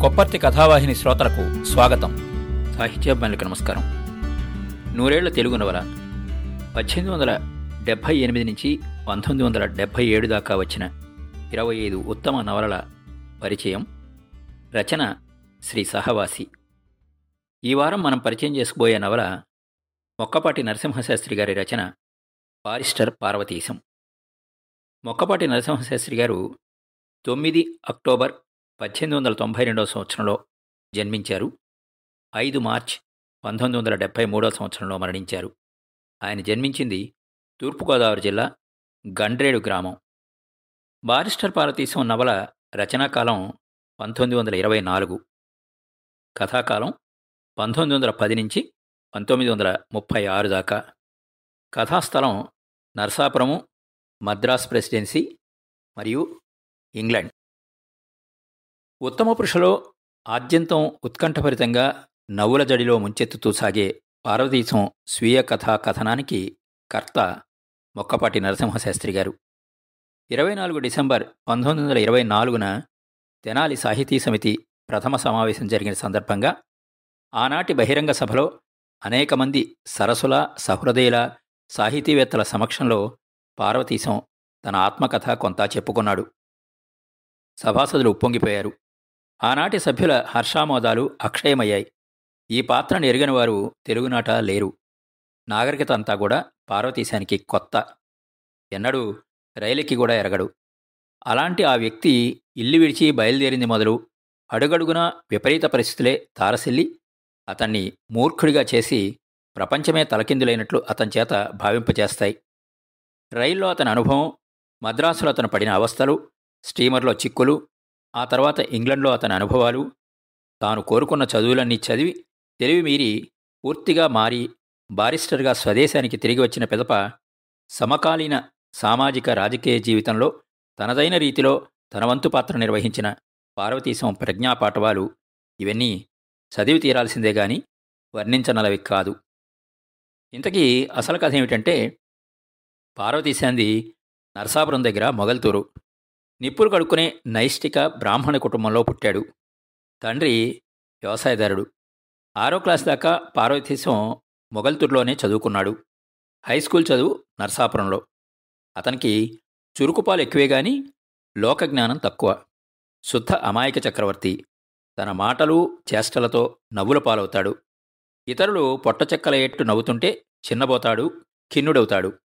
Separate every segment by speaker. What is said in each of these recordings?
Speaker 1: కొప్పర్తి కథావాహిని శ్రోతలకు స్వాగతం. సాహిత్యాభిమానులకు నమస్కారం. నూరేళ్ళ తెలుగు నవల పద్దెనిమిది వందల డెబ్భై ఎనిమిది నుంచి పంతొమ్మిది వందల డెబ్భై ఏడు దాకా వచ్చిన ఇరవై ఐదు ఉత్తమ నవలల పరిచయం రచన శ్రీ సహవాసి. ఈ వారం మనం పరిచయం చేసుకుపోయే నవల మొక్కపాటి నరసింహశాస్త్రి గారి రచన పారిస్టర్ పార్వతీశం. మొక్కపాటి నరసింహశాస్త్రి గారు తొమ్మిది అక్టోబర్ పద్దెనిమిది వందల తొంభై రెండవ సంవత్సరంలో జన్మించారు. ఐదు మార్చ్ పంతొమ్మిది వందల డెబ్భై మూడవ సంవత్సరంలో మరణించారు. ఆయన జన్మించింది తూర్పుగోదావరి జిల్లా గండ్రేడు గ్రామం. బారిస్టర్ పార్వతీశం నవల రచనాకాలం పంతొమ్మిది వందల ఇరవై నాలుగు. కథాకాలం పంతొమ్మిది వందల పది నుంచి పంతొమ్మిది వందల ముప్పై ఆరు దాకా. కథాస్థలం నర్సాపురము మద్రాస్ ప్రెసిడెన్సీ మరియు ఇంగ్లాండ్. ఉత్తమ పురుషులో ఆద్యంతం ఉత్కంఠభరితంగా నవ్వుల జడిలో ముంచెత్తుతూ సాగే పార్వతీశం స్వీయ కథా కథనానికి కర్త మొక్కపాటి నరసింహశాస్త్రి గారు. ఇరవై నాలుగు డిసెంబర్ పంతొమ్మిది వందల ఇరవై నాలుగున తెనాలి సాహితీ సమితి ప్రథమ సమావేశం జరిగిన సందర్భంగా ఆనాటి బహిరంగ సభలో అనేక మంది సరసుల సహృదయుల సాహితీవేత్తల సమక్షంలో పార్వతీశం తన ఆత్మకథ కొంత చెప్పుకున్నాడు. సభాసదులు ఉప్పొంగిపోయారు. ఆనాటి సభ్యుల హర్షామోదాలు అక్షయమయ్యాయి. ఈ పాత్రను ఎరిగినవారు తెలుగునాట లేరు. నాగరికత అంతా కూడా పార్వతీశానికి కొత్త. ఎన్నడూ రైలుకి కూడా ఎరగడు. అలాంటి ఆ వ్యక్తి ఇల్లు విడిచి బయలుదేరింది మొదలు అడుగడుగునా విపరీత పరిస్థితులే తారసిల్లి అతన్ని మూర్ఖుడిగా చేసి ప్రపంచమే తలకిందులైనట్లు అతని చేత భావింపచేస్తాయి. రైల్లో అతని అనుభవం మద్రాసులో అతను పడిన అవస్థలు స్టీమర్లో చిక్కులు ఆ తర్వాత ఇంగ్లండ్లో అతని అనుభవాలు తాను కోరుకున్న చదువులన్నీ చదివి తెలివి మీరి పూర్తిగా మారి బారిస్టర్గా స్వదేశానికి తిరిగి వచ్చిన పిదప సమకాలీన సామాజిక రాజకీయ జీవితంలో తనదైన రీతిలో తన వంతు పాత్ర నిర్వహించిన పార్వతీశం ప్రజ్ఞాపాఠవాలు ఇవన్నీ చదివి తీరాల్సిందే గాని వర్ణించనలవి కాదు. ఇంతకీ అసలు కథ ఏమిటంటే పార్వతీశాంది నర్సాపురం దగ్గర మొగల్తూరు నిప్పులు కడుక్కునే నైష్టిక బ్రాహ్మణ కుటుంబంలో పుట్టాడు. తండ్రి వ్యవసాయదారుడు. ఆరో క్లాస్ దాకా పార్వతీశం మొగల్తూరులోనే చదువుకున్నాడు. హై స్కూల్ చదువు నర్సాపురంలో. అతనికి చురుకుపాలు ఎక్కువే గాని లోకజ్ఞానం తక్కువ. శుద్ధ అమాయక చక్రవర్తి. తన మాటలు చేష్టలతో నవ్వుల పాలవుతాడు. ఇతరులు పొట్టచెక్కల ఎట్టు నవ్వుతుంటే చిన్నబోతాడు ఖిన్నుడవుతాడు.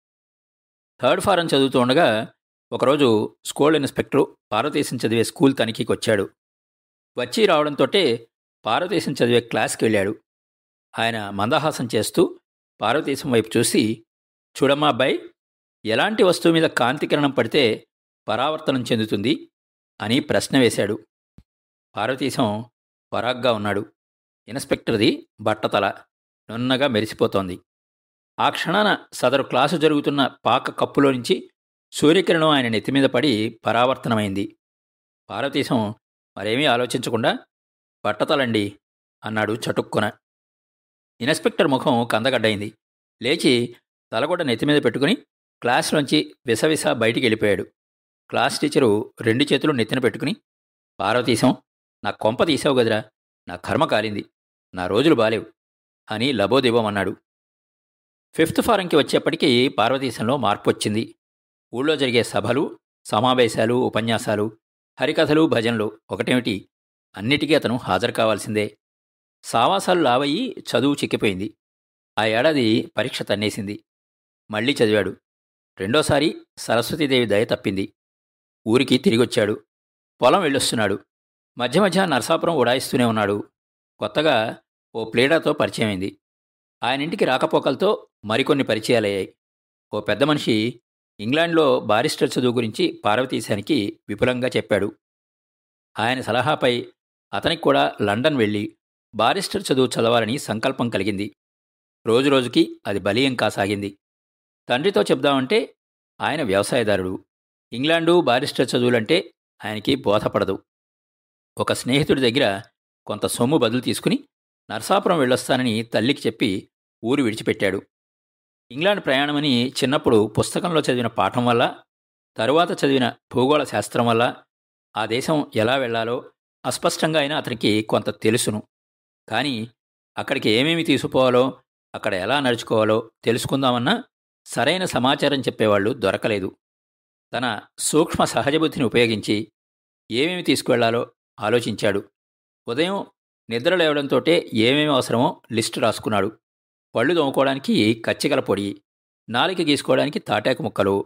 Speaker 1: థర్డ్ ఫారం చదువుతుండగా ఉండగా ఒకరోజు స్కూల్ ఇన్స్పెక్టరు పార్వతీశం చదివే స్కూల్ తనిఖీకి వచ్చాడు వచ్చి రావడంతోటే పార్వతీశం చదివే క్లాస్కి వెళ్ళాడు ఆయన మందహాసం చేస్తూ పార్వతీశం వైపు చూసి చూడమ్మా అబ్బాయి ఎలాంటి వస్తువు మీద కాంతికిరణం పడితే పరావర్తనం చెందుతుంది? అని ప్రశ్న వేశాడు. పార్వతీశం పరాగ్గా ఉన్నాడు. ఇన్స్పెక్టర్ది బట్టతల నున్నగా మెరిసిపోతోంది. ఆ క్షణాన సదరు క్లాసు జరుగుతున్న పాక కప్పులో నుంచి సూర్యకిరణం ఆయన నెత్తిమీద పడి పరావర్తనమైంది. పార్వతీశం మరేమీ ఆలోచించకుండా పట్టతలండి అన్నాడు చటుక్కున. ఇన్స్పెక్టర్ ముఖం కందగడ్డైంది. లేచి తలగొడ్డ నెత్తిమీద పెట్టుకుని క్లాస్లోంచి విసవిస బయటికి వెళ్ళిపోయాడు. క్లాస్ టీచరు రెండు చేతులు నెత్తిన పెట్టుకుని పార్వతీశం నా కొంప తీసావు గదిరా నా కర్మ కాలింది నా రోజులు బాలేవు అని లబోదివ్వమన్నాడు ఫిఫ్త్ ఫారంకి వచ్చేప్పటికీ పార్వతీశంలో మార్పు వచ్చింది. ఊళ్ళో జరిగే సభలు సమావేశాలు ఉపన్యాసాలు హరికథలు భజనలు ఒకటేమిటి? అన్నిటికీ అతను హాజరు కావాల్సిందే. సావాసాలు లావయ్యి చదువు చిక్కిపోయింది. ఆ ఏడాది పరీక్ష తన్నేసింది. మళ్ళీ చదివాడు. రెండోసారి సరస్వతీదేవి దయ తప్పింది. ఊరికి తిరిగొచ్చాడు. పొలం వెళ్ళొస్తున్నాడు. మధ్య మధ్య నరసాపురం ఉడాయిస్తూనే ఉన్నాడు. కొత్తగా ఓ ప్లేడాతో పరిచయమైంది. ఆయన ఇంటికి రాకపోకలతో మరికొన్ని పరిచయాలయ్యాయి. ఓ పెద్ద మనిషి ఇంగ్లాండ్లో బారిస్టర్ చదువు గురించి పార్వతీశానికి విపులంగా చెప్పాడు. ఆయన సలహాపై అతనికి కూడా లండన్ వెళ్ళి బారిస్టర్ చదువు చదవాలని సంకల్పం కలిగింది. రోజురోజుకి అది బలీయం కాసాగింది. తండ్రితో చెప్దామంటే ఆయన వ్యవసాయదారుడు. ఇంగ్లాండు బారిస్టర్ చదువులంటే ఆయనకి బోధపడదు. ఒక స్నేహితుడి దగ్గర కొంత సొమ్ము బదులు తీసుకుని నర్సాపురం వెళ్ళొస్తానని తల్లికి చెప్పి ఊరు విడిచిపెట్టాడు. ఇంగ్లాండ్ ప్రయాణమని చిన్నప్పుడు పుస్తకంలో చదివిన పాఠం వల్ల తరువాత చదివిన భూగోళ శాస్త్రం వల్ల ఆ దేశం ఎలా వెళ్ళాలో అస్పష్టంగా అయినా అతనికి కొంత తెలుసును. కానీ అక్కడికి ఏమేమి తీసుకుపోవాలో అక్కడ ఎలా నడుచుకోవాలో తెలుసుకుందామన్నా సరైన సమాచారం చెప్పేవాళ్ళు దొరకలేదు. తన సూక్ష్మ సహజబుద్ధిని ఉపయోగించి ఏమేమి తీసుకువెళ్ళాలో ఆలోచించాడు. ఉదయం నిద్ర లేవడంతోటే ఏమేమి అవసరమో లిస్టు రాసుకున్నాడు. పళ్ళు తోముకోవడానికి కచ్చికల పొడి నాలిక గీసుకోవడానికి తాటాకు ముక్కలు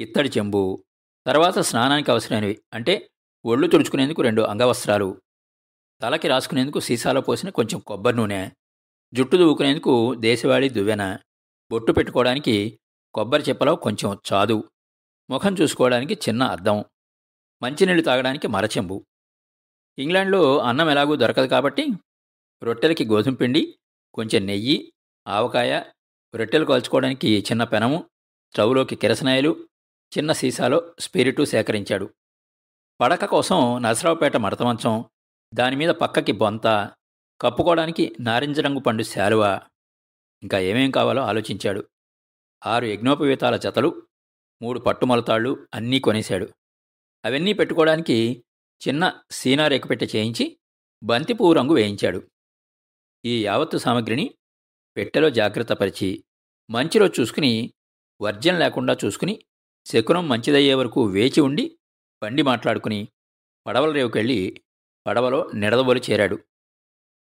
Speaker 1: ఇత్తడి చెంబు తర్వాత స్నానానికి అవసరమైనవి అంటే ఒళ్ళు తుడుచుకునేందుకు రెండు అంగవస్త్రాలు తలకి రాసుకునేందుకు సీసాలో పోసిన కొంచెం కొబ్బరి నూనె జుట్టు దువ్వుకునేందుకు దేశవాళీ దువ్వెన బొట్టు పెట్టుకోవడానికి కొబ్బరి చెప్పలో కొంచెం చాదు ముఖం చూసుకోవడానికి చిన్న అద్దం మంచినీళ్ళు తాగడానికి మరచెంబు. ఇంగ్లాండ్లో అన్నం ఎలాగూ దొరకదు కాబట్టి రొట్టెలకి గోధుమ పిండి కొంచెం నెయ్యి ఆవకాయ రొట్టెలు కాల్చుకోవడానికి చిన్న పెనము స్టవ్లోకి కిరసనాయలు చిన్న సీసాలో స్పిరిటు సేకరించాడు. పడక కోసం నరసరావుపేట మడతమంచం దానిమీద పక్కకి బొంత కప్పుకోవడానికి నారింజ రంగు పండు శాలువ ఇంకా ఏమేం కావాలో ఆలోచించాడు. ఆరు యజ్ఞోపవీతాల జతలు మూడు పట్టుమలతాళ్ళు అన్నీ కొనేశాడు. అవన్నీ పెట్టుకోవడానికి చిన్న సీనా రేకుపెట్టె చేయించి బంతిపువ్వు రంగు వేయించాడు. ఈ యావత్తు సామగ్రిని పెట్టెలో జాగ్రత్తపరిచి మంచిలో చూసుకుని వర్జం లేకుండా చూసుకుని శకునం మంచిదయ్యే వరకు వేచి ఉండి బండి మాట్లాడుకుని పడవల రేవుకెళ్ళి పడవలో నిడదవోలు చేరాడు.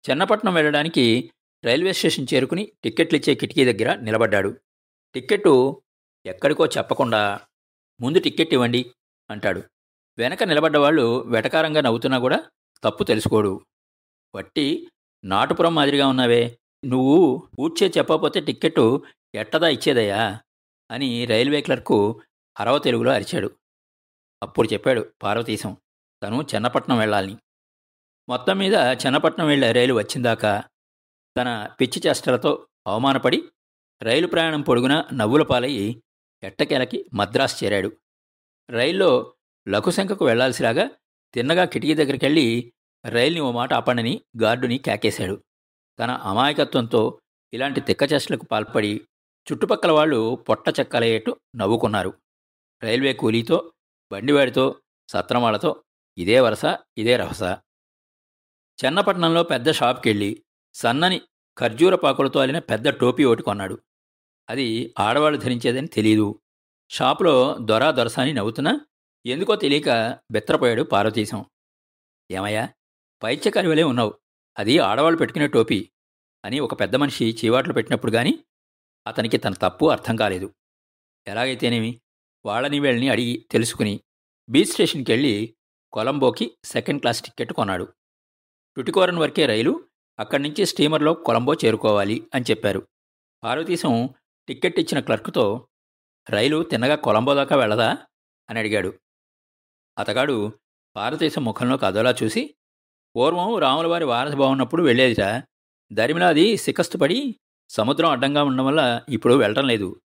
Speaker 1: చెన్నపట్నం వెళ్ళడానికి రైల్వే స్టేషన్ చేరుకుని టిక్కెట్లు ఇచ్చే కిటికీ దగ్గర నిలబడ్డాడు. టిక్కెట్టు ఎక్కడికో చెప్పకుండా ముందు టిక్కెట్ ఇవ్వండి అంటాడు. వెనక నిలబడ్డవాళ్ళు వెటకారంగా నవ్వుతున్నా కూడా తప్పు తెలుసుకోడు. వట్టి నాటుపురం మాదిరిగా ఉన్నావే నువ్వు ఊడ్చే చెప్పకపోతే టిక్కెట్టు ఎట్టదా ఇచ్చేదయ్యా అని రైల్వే క్లర్కు అరవ తెలుగులో అరిచాడు. అప్పుడు చెప్పాడు పార్వతీశం తను చెన్నపట్నం వెళ్ళాలని. మొత్తం మీద చెన్నపట్నం వెళ్ళే రైలు వచ్చిందాక తన పిచ్చి చేష్టలతో అవమానపడి రైలు ప్రయాణం పొడుగున నవ్వుల పాలయ్యి ఎట్టకేలకి మద్రాసు చేరాడు. రైల్లో లఘుశంఖకు వెళ్ళాల్సిరాగా తిన్నగా కిటికీ దగ్గరికెళ్ళి రైల్ని ఓ మాట ఆపండని గార్డుని కేకేశాడు. తన అమాయకత్వంతో ఇలాంటి తిక్కచేష్టలకు పాల్పడి చుట్టుపక్కల వాళ్ళు పొట్ట చెక్కలయ్యేట్టు నవ్వుకున్నారు. రైల్వే కూలీతో బండివాడితో సత్రమాలతో ఇదే వరస ఇదే రహస. చెన్నపట్నంలో పెద్ద షాప్కెళ్ళి సన్నని ఖర్జూర పాకులతో అలిన పెద్ద టోపీ ఒకటి కొన్నాడు. అది ఆడవాళ్ళు ధరించేదని తెలియదు షాపులో దొరా దొరసాని నవ్వుతున్నా ఎందుకో తెలియక బెత్తరపోయాడు పార్వతీశం. ఏమయ్యా పైత్యకరివలే ఉన్నావు. అది ఆడవాళ్ళు పెట్టుకునే టోపీ అని ఒక పెద్ద మనిషి చీవాట్లు పెట్టినప్పుడు గాని అతనికి తన తప్పు అర్థం కాలేదు. ఎలాగైతేనేమి? వాళ్ళని వీళ్ళని అడిగి తెలుసుకుని బీచ్ స్టేషన్కి వెళ్ళి కొలంబోకి సెకండ్ క్లాస్ టిక్కెట్ కొన్నాడు. టుటికోరన్ వరకే రైలు అక్కడి నుంచి స్టీమర్లో కొలంబో చేరుకోవాలి అని చెప్పారు. పార్వతీశం టిక్కెట్ ఇచ్చిన క్లర్క్తో రైలు తిన్నగా కొలంబో దాకా వెళ్ళదా? అని అడిగాడు. అతగాడు భారతదేశం ముఖంలో కదోలా చూసి పూర్వం రాములవారి వారస బాగున్నప్పుడు వెళ్ళేదిరా దరిమిలాది అది సికస్తుపడి సముద్రం అడ్డంగా ఉండడం వల్ల ఇప్పుడు వెళ్ళటం లేదు.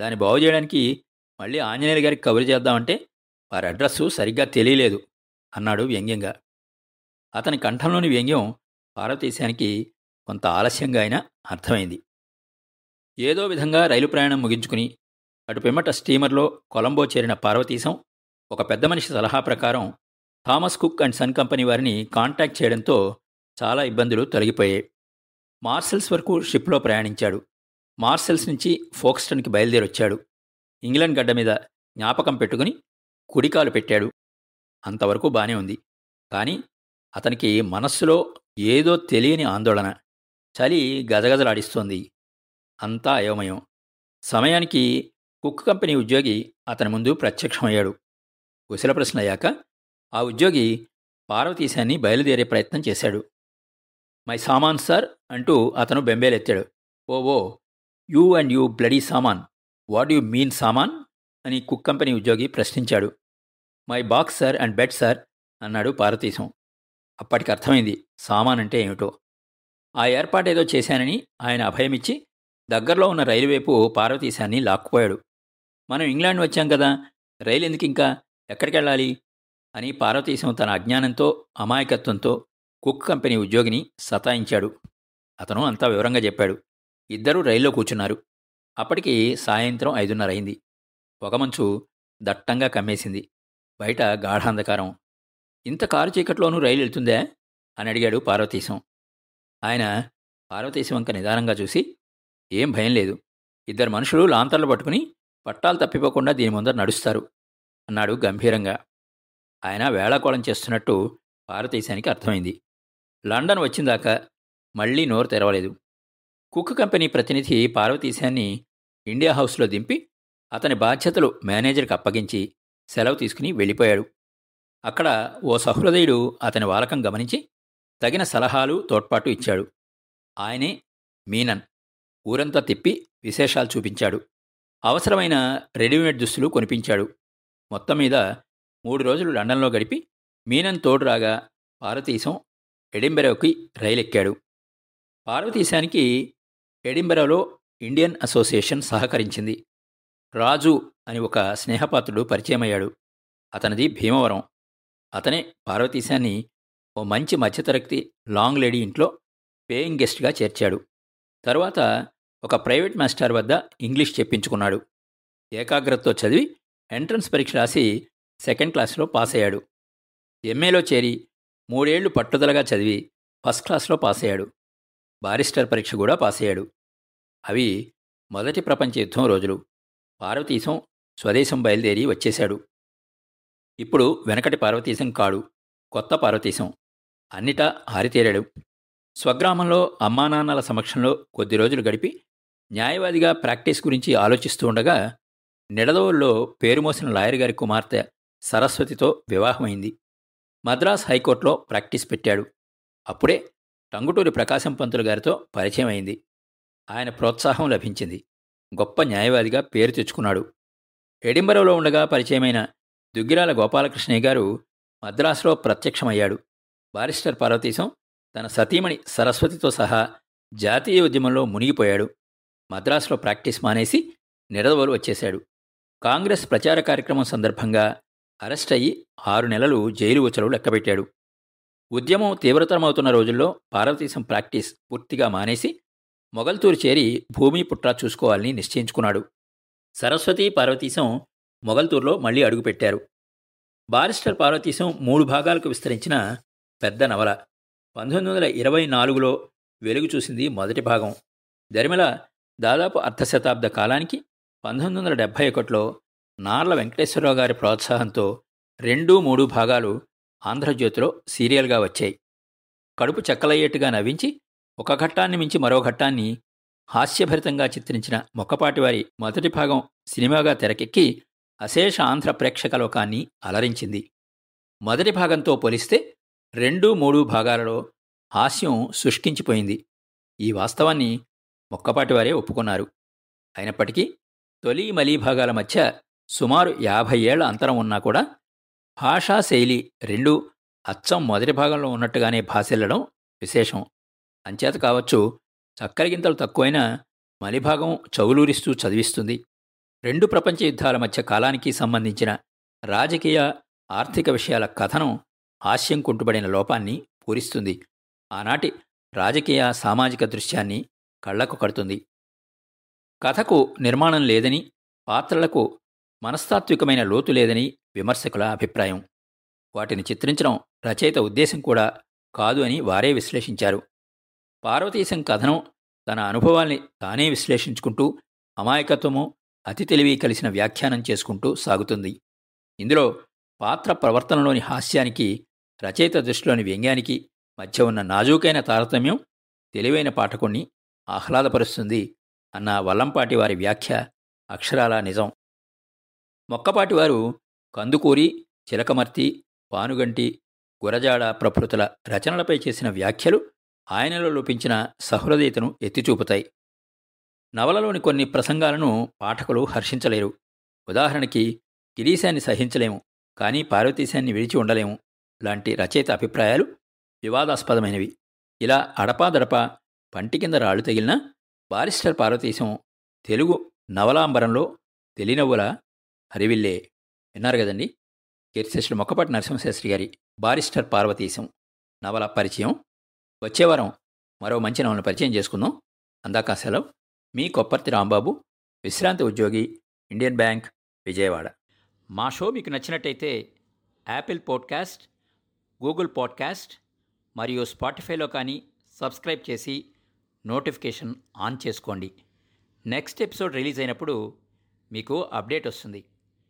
Speaker 1: దాన్ని బాగు చేయడానికి మళ్ళీ ఆంజనేయుల గారికి కబురు చేద్దామంటే వారి అడ్రస్సు సరిగ్గా తెలియలేదు అన్నాడు వ్యంగ్యంగా. అతని కంఠంలోని వ్యంగ్యం పార్వతీశానికి కొంత ఆలస్యంగా అయినా అర్థమైంది. ఏదో విధంగా రైలు ప్రయాణం ముగించుకుని అటు పిమ్మట స్టీమర్లో కొలంబో చేరిన పార్వతీశం ఒక పెద్ద మనిషి సలహా ప్రకారం Thomas Cook and son company వారిని కాంటాక్ట్ చేయడంతో చాలా ఇబ్బందులు తొలగిపోయాయి. మార్సెల్స్ వరకు షిప్లో ప్రయాణించాడు. మార్సెల్స్ నుంచి ఫోక్స్టన్కి బయలుదేరొచ్చాడు. ఇంగ్లాండ్ గడ్డ మీద జ్ఞాపకం పెట్టుకుని కుడికాలు పెట్టాడు. అంతవరకు బానే ఉంది. కానీ అతనికి మనస్సులో ఏదో తెలియని ఆందోళన. చలి గజగజలాడిస్తోంది. అంతా అయోమయం. సమయానికి కుక్ కంపెనీ ఉద్యోగి అతని ముందు ప్రత్యక్షమయ్యాడు. కుశల ప్రశ్న అయ్యాక ఆ ఉద్యోగి పార్వతీశాన్ని బయలుదేరే ప్రయత్నం చేశాడు. మై సామాన్ సార్ అంటూ అతను బెంబేలెత్తాడు. Oh oh you and you bloody సామాన్ వాట్ యు మీన్ సామాన్? అని కుక్ కంపెనీ ఉద్యోగి ప్రశ్నించాడు. My box sir and bed sir అన్నాడు పార్వతీశం. అప్పటికి అర్థమైంది సామాన్ అంటే ఏమిటో. ఆ ఏర్పాటేదో చేశానని ఆయన అభయమిచ్చి దగ్గరలో ఉన్న రైలు వైపు పార్వతీశాన్ని లాక్కుపోయాడు. మనం ఇంగ్లాండ్ వచ్చాం కదా రైలు ఎందుకు ఇంకా ఎక్కడికి వెళ్ళాలి అని పార్వతీశం తన అజ్ఞానంతో అమాయకత్వంతో కుక్ కంపెనీ ఉద్యోగిని సతాయించాడు. అతను అంతా వివరంగా చెప్పాడు. ఇద్దరూ రైల్లో కూర్చున్నారు. అప్పటికి సాయంత్రం ఐదున్నర అయింది పొగమంచు దట్టంగా కమ్మేసింది. బయట గాఢాంధకారం. ఇంత కారు చీకట్లోనూ రైలు వెళ్తుందే? అని అడిగాడు పార్వతీశం. ఆయన పార్వతీశం వంక నిదానంగా చూసి ఏం భయం లేదు. ఇద్దరు మనుషులు లాంతర్లు పట్టుకుని పట్టాలు తప్పిపోకుండా దీని ముందర నడుస్తారు అన్నాడు గంభీరంగా. ఆయన వేళాకోళం చేస్తున్నట్టు భారతదేశానికి అర్థమైంది. లండన్ వచ్చిందాకా మళ్ళీ నోరు తెరవలేదు. కుక్ కంపెనీ ప్రతినిధి పార్వతీశాన్ని ఇండియా హౌస్లో దింపి అతని బాధ్యతలు మేనేజర్కి అప్పగించి సెలవు తీసుకుని వెళ్ళిపోయాడు. అక్కడ ఓ సహృదయుడు అతని వాలకం గమనించి తగిన సలహాలు తోడ్పాటు ఇచ్చాడు. ఆయనే మీనన్. ఊరంతా తిప్పి విశేషాలు చూపించాడు. అవసరమైన రెడీమేడ్ దుస్తులు కొనిపించాడు. మొత్తం మీద మూడు రోజులు లండన్లో గడిపి మీనన్ తోడు రాగా పార్వతీశం ఎడింబెరోకి రైలెక్కాడు. పార్వతీశానికి ఎడింబెరోలో ఇండియన్ అసోసియేషన్ సహకరించింది. రాజు అని ఒక స్నేహపాత్రుడు పరిచయమయ్యాడు. అతనిది భీమవరం. అతనే పార్వతీశాన్ని ఓ మంచి మధ్యతరగతి లాంగ్ లేడీ ఇంట్లో పేయింగ్ గెస్ట్గా చేర్చాడు. తరువాత ఒక ప్రైవేట్ మాస్టర్ వద్ద ఇంగ్లీష్ చెప్పించుకున్నాడు. ఏకాగ్రతతో చదివి ఎంట్రన్స్ పరీక్ష రాసి సెకండ్ క్లాస్లో పాస్ అయ్యాడు ఎంఏలో చేరి మూడేళ్ళు పట్టుదలగా చదివి ఫస్ట్ క్లాస్లో పాస్ అయ్యాడు బారిస్టర్ పరీక్ష కూడా పాస్ అయ్యాడు అవి మొదటి ప్రపంచ యుద్ధం రోజులు. పార్వతీశం స్వదేశం బయలుదేరి వచ్చేశాడు. ఇప్పుడు వెనకటి పార్వతీశం కాడు కొత్త పార్వతీశం. అన్నిటా హారితేరాడు స్వగ్రామంలో అమ్మానాన్నల సమక్షంలో కొద్ది రోజులు గడిపి న్యాయవాదిగా ప్రాక్టీస్ గురించి ఆలోచిస్తూ ఉండగా నిడదవోల్లో పేరుమోసిన లాయర్ గారి కుమార్తె సరస్వతితో వివాహమైంది. మద్రాస్ హైకోర్టులో ప్రాక్టీస్ పెట్టాడు. అప్పుడే టంగుటూరి ప్రకాశం పంతులు గారితో పరిచయం అయింది ఆయన ప్రోత్సాహం లభించింది. గొప్ప న్యాయవాదిగా పేరు తెచ్చుకున్నాడు. ఎడింబరలో ఉండగా పరిచయమైన దుగ్గిరాల గోపాలకృష్ణయ్య గారు మద్రాసులో ప్రత్యక్షమయ్యాడు. బారిస్టర్ పార్వతీశం తన సతీమణి సరస్వతితో సహా జాతీయ ఉద్యమంలో మునిగిపోయాడు. మద్రాసులో ప్రాక్టీస్ మానేసి నిడదవోలు వచ్చేశాడు. కాంగ్రెస్ ప్రచార కార్యక్రమం సందర్భంగా అరెస్ట్ అయ్యి ఆరు నెలలు జైలు ఉచ్చలు లెక్కబెట్టాడు ఉద్యమం తీవ్రతరమవుతున్న రోజుల్లో పార్వతీశం ప్రాక్టీస్ పూర్తిగా మానేసి మొగల్తూరు చేరి భూమి పుట్రా చూసుకోవాలని నిశ్చయించుకున్నాడు. సరస్వతి పార్వతీశం మొగల్తూరులో మళ్ళీ అడుగుపెట్టారు. బారిస్టర్ పార్వతీశం మూడు భాగాలకు విస్తరించిన పెద్ద నవల. పంతొమ్మిది వందల ఇరవై నాలుగులో వెలుగు చూసింది మొదటి భాగం. దరిమల దాదాపు అర్ధశతాబ్ద కాలానికి పంతొమ్మిది వందల డెబ్భై ఒకటిలో నార్ల వెంకటేశ్వరరావు గారి ప్రోత్సాహంతో రెండు మూడు భాగాలు ఆంధ్రజ్యోతిలో సీరియల్గా వచ్చాయి. కడుపు చెక్కలయ్యేట్టుగా నవ్వించి ఒక ఘట్టాన్ని మించి మరో ఘట్టాన్ని హాస్యభరితంగా చిత్రించిన మొక్కపాటివారి మొదటి భాగం సినిమాగా తెరకెక్కి అశేష ఆంధ్ర ప్రేక్షక లోకాన్ని అలరించింది. మొదటి భాగంతో పోలిస్తే రెండు మూడు భాగాలలో హాస్యం శుష్కించిపోయింది. ఈ వాస్తవాన్ని మొక్కపాటివారే ఒప్పుకున్నారు. అయినప్పటికీ తొలి మలీ భాగాల మధ్య సుమారు యాభై ఏళ్ళ అంతరం ఉన్నా కూడా భాషా శైలి రెండూ అచ్చం మొదటి భాగంలో ఉన్నట్టుగానే భాషెల్లడం విశేషం. అంచేత కావచ్చు చక్కరగింతలు తక్కువైనా మలిభాగం చౌలూరిస్తూ చదివిస్తుంది. రెండు ప్రపంచ యుద్ధాల మధ్య కాలానికి సంబంధించిన రాజకీయ ఆర్థిక విషయాల కథనం హాస్యం కుంటుబడిన లోపాన్ని పూరిస్తుంది. ఆనాటి రాజకీయ సామాజిక దృశ్యాన్ని కళ్ళకు కడుతుంది. కథకు నిర్మాణం లేదని పాత్రలకు మనస్తాత్వికమైన లోతు లేదని విమర్శకుల అభిప్రాయం. వాటిని చిత్రించడం రచయిత ఉద్దేశం కూడా కాదు అని వారే విశ్లేషించారు. పార్వతీశం కథనం తన అనుభవాల్ని తానే విశ్లేషించుకుంటూ అమాయకత్వము అతి తెలివి కలిసిన వ్యాఖ్యానం చేసుకుంటూ సాగుతుంది. ఇందులో పాత్ర ప్రవర్తనలోని హాస్యానికి రచయిత దృష్టిలోని వ్యంగ్యానికి మధ్య ఉన్న నాజూకైన తారతమ్యం తెలివైన పాఠకుణ్ణి ఆహ్లాదపరుస్తుంది అన్న వల్లంపాటి వారి వ్యాఖ్య అక్షరాల నిజం. మొక్కపాటివారు కందుకూరి చిలకమర్తి పానుగంటి గురజాడ ప్రకృతుల రచనలపై చేసిన వ్యాఖ్యలు ఆయనలో లోపించిన సహృదయతను ఎత్తిచూపుతాయి. నవలలోని కొన్ని ప్రసంగాలను పాఠకులు హర్షించలేరు. ఉదాహరణకి గిరీశాన్ని సహించలేము కానీ పార్వతీశాన్ని విడిచి ఉండలేము లాంటి రచయిత అభిప్రాయాలు వివాదాస్పదమైనవి. ఇలా అడపాదడపా పంటి కింద రాళ్ళు తగిలిన బారిస్టర్ పార్వతీశం తెలుగు నవలాంబరంలో తెలినవ్వుల హరివిల్లే విన్నారు కదండి? కీర్తిశేషుడు మొక్కపాటి నరసింహశాస్త్రి గారి బారిస్టర్ పార్వతీశం నవల పరిచయం. వచ్చేవారం మరో మంచి నవలను పరిచయం చేసుకుందాం. అందాక సెలవు. మీ కొప్పర్తి రాంబాబు విశ్రాంతి ఉద్యోగి ఇండియన్ బ్యాంక్ విజయవాడ. మా షో మీకు నచ్చినట్టయితే యాపిల్ పాడ్కాస్ట్ గూగుల్ పాడ్కాస్ట్ మరియు స్పాటిఫైలో కానీ సబ్స్క్రైబ్ చేసి నోటిఫికేషన్ ఆన్ చేసుకోండి. నెక్స్ట్ ఎపిసోడ్ రిలీజ్ అయినప్పుడు మీకు అప్డేట్ వస్తుంది.